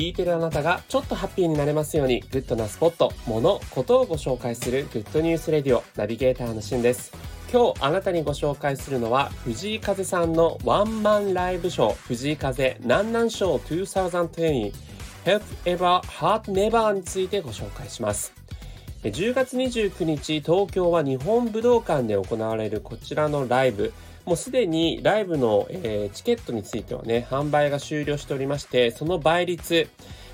聞いてるあなたがちょっとハッピーになれますようにグッドなスポット、もの、ことをご紹介する Good News Radio ナビゲーターのしんです。今日あなたにご紹介するのは藤井風さんのワンマンライブショー藤井風南南賞2020 Health Ever Heart Never についてご紹介します。10月29日東京は日本武道館で行われるこちらのライブ。もうすでにライブの、えー、チケットについてはね販売が終了しておりましてその倍率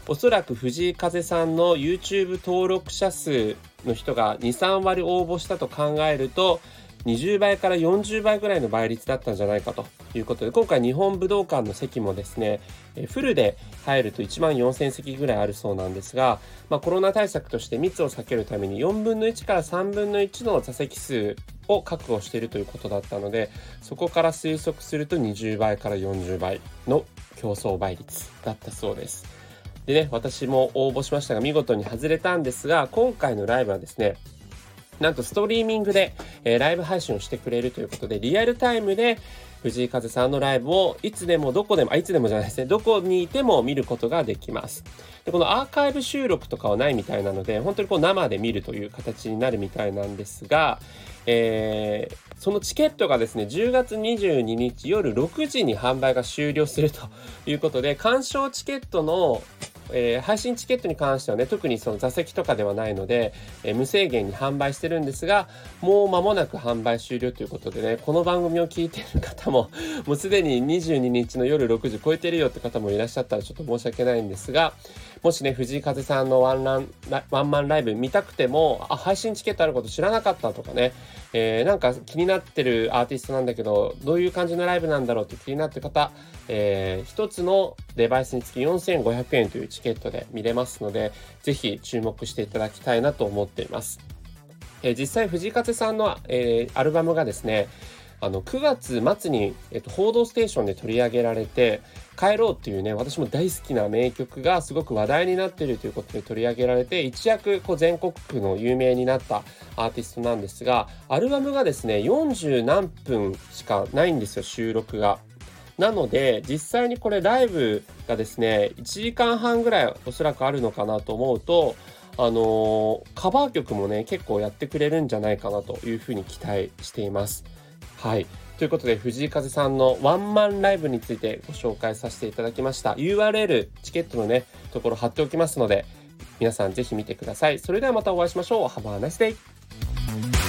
おそらく藤井風さんの YouTube 登録者数の人が23割応募したと考えると20倍から40倍ぐらいの倍率だったんじゃないかということで今回日本武道館の席もですねフルで入ると1万4000席ぐらいあるそうなんですが、まあ、コロナ対策として密を避けるために4分の1から3分の1の座席数を確保しているということだったのでそこから推測すると20倍から40倍の競争倍率だったそうです。でね私も応募しましたが見事に外れたんですが今回のライブはですねなんとストリーミングで、えー、ライブ配信をしてくれるということで、リアルタイムで藤井風さんのライブをいつでもどこでも、あ、いつでもじゃないですね、どこにいても見ることができます。で、このアーカイブ収録とかはないみたいなので、本当にこう生で見るという形になるみたいなんですが、えー、そのチケットがですね、10月22日夜6時に販売が終了するということで、鑑賞チケットのえー、配信チケットに関してはね特にその座席とかではないので、えー、無制限に販売してるんですがもう間もなく販売終了ということでねこの番組を聞いてる方も もうすでに22日の夜6時超えてるよって方もいらっしゃったらちょっと申し訳ないんですがもしね藤井風さんのワンランワンマンライブ見たくてもあ配信チケットあること知らなかったとかね、えー、なんか気になってるアーティストなんだけどどういう感じのライブなんだろうって気になってる方、えー、1つのデバイスにつき4500円というチケットで見れますので、ぜひ注目していただきたいなと思っています。え、実際、藤井風さんの、え、アルバムがですね、あの9月末に、えっと、報道ステーションで取り上げられて「帰ろう」っていうね私も大好きな名曲がすごく話題になっているということで取り上げられて一躍こう全国区の有名になったアーティストなんですがアルバムがですね40何分しかないんですよ収録が。なので実際にこれライブがですね1時間半ぐらいおそらくあるのかなと思うとあの、カバー曲もね結構やってくれるんじゃないかなというふうに期待しています。はい。ということで藤井風さんのワンマンライブについてご紹介させていただきました。URL チケットのねところ貼っておきますので皆さんぜひ見てください。それではまたお会いしましょう。Have a nice day!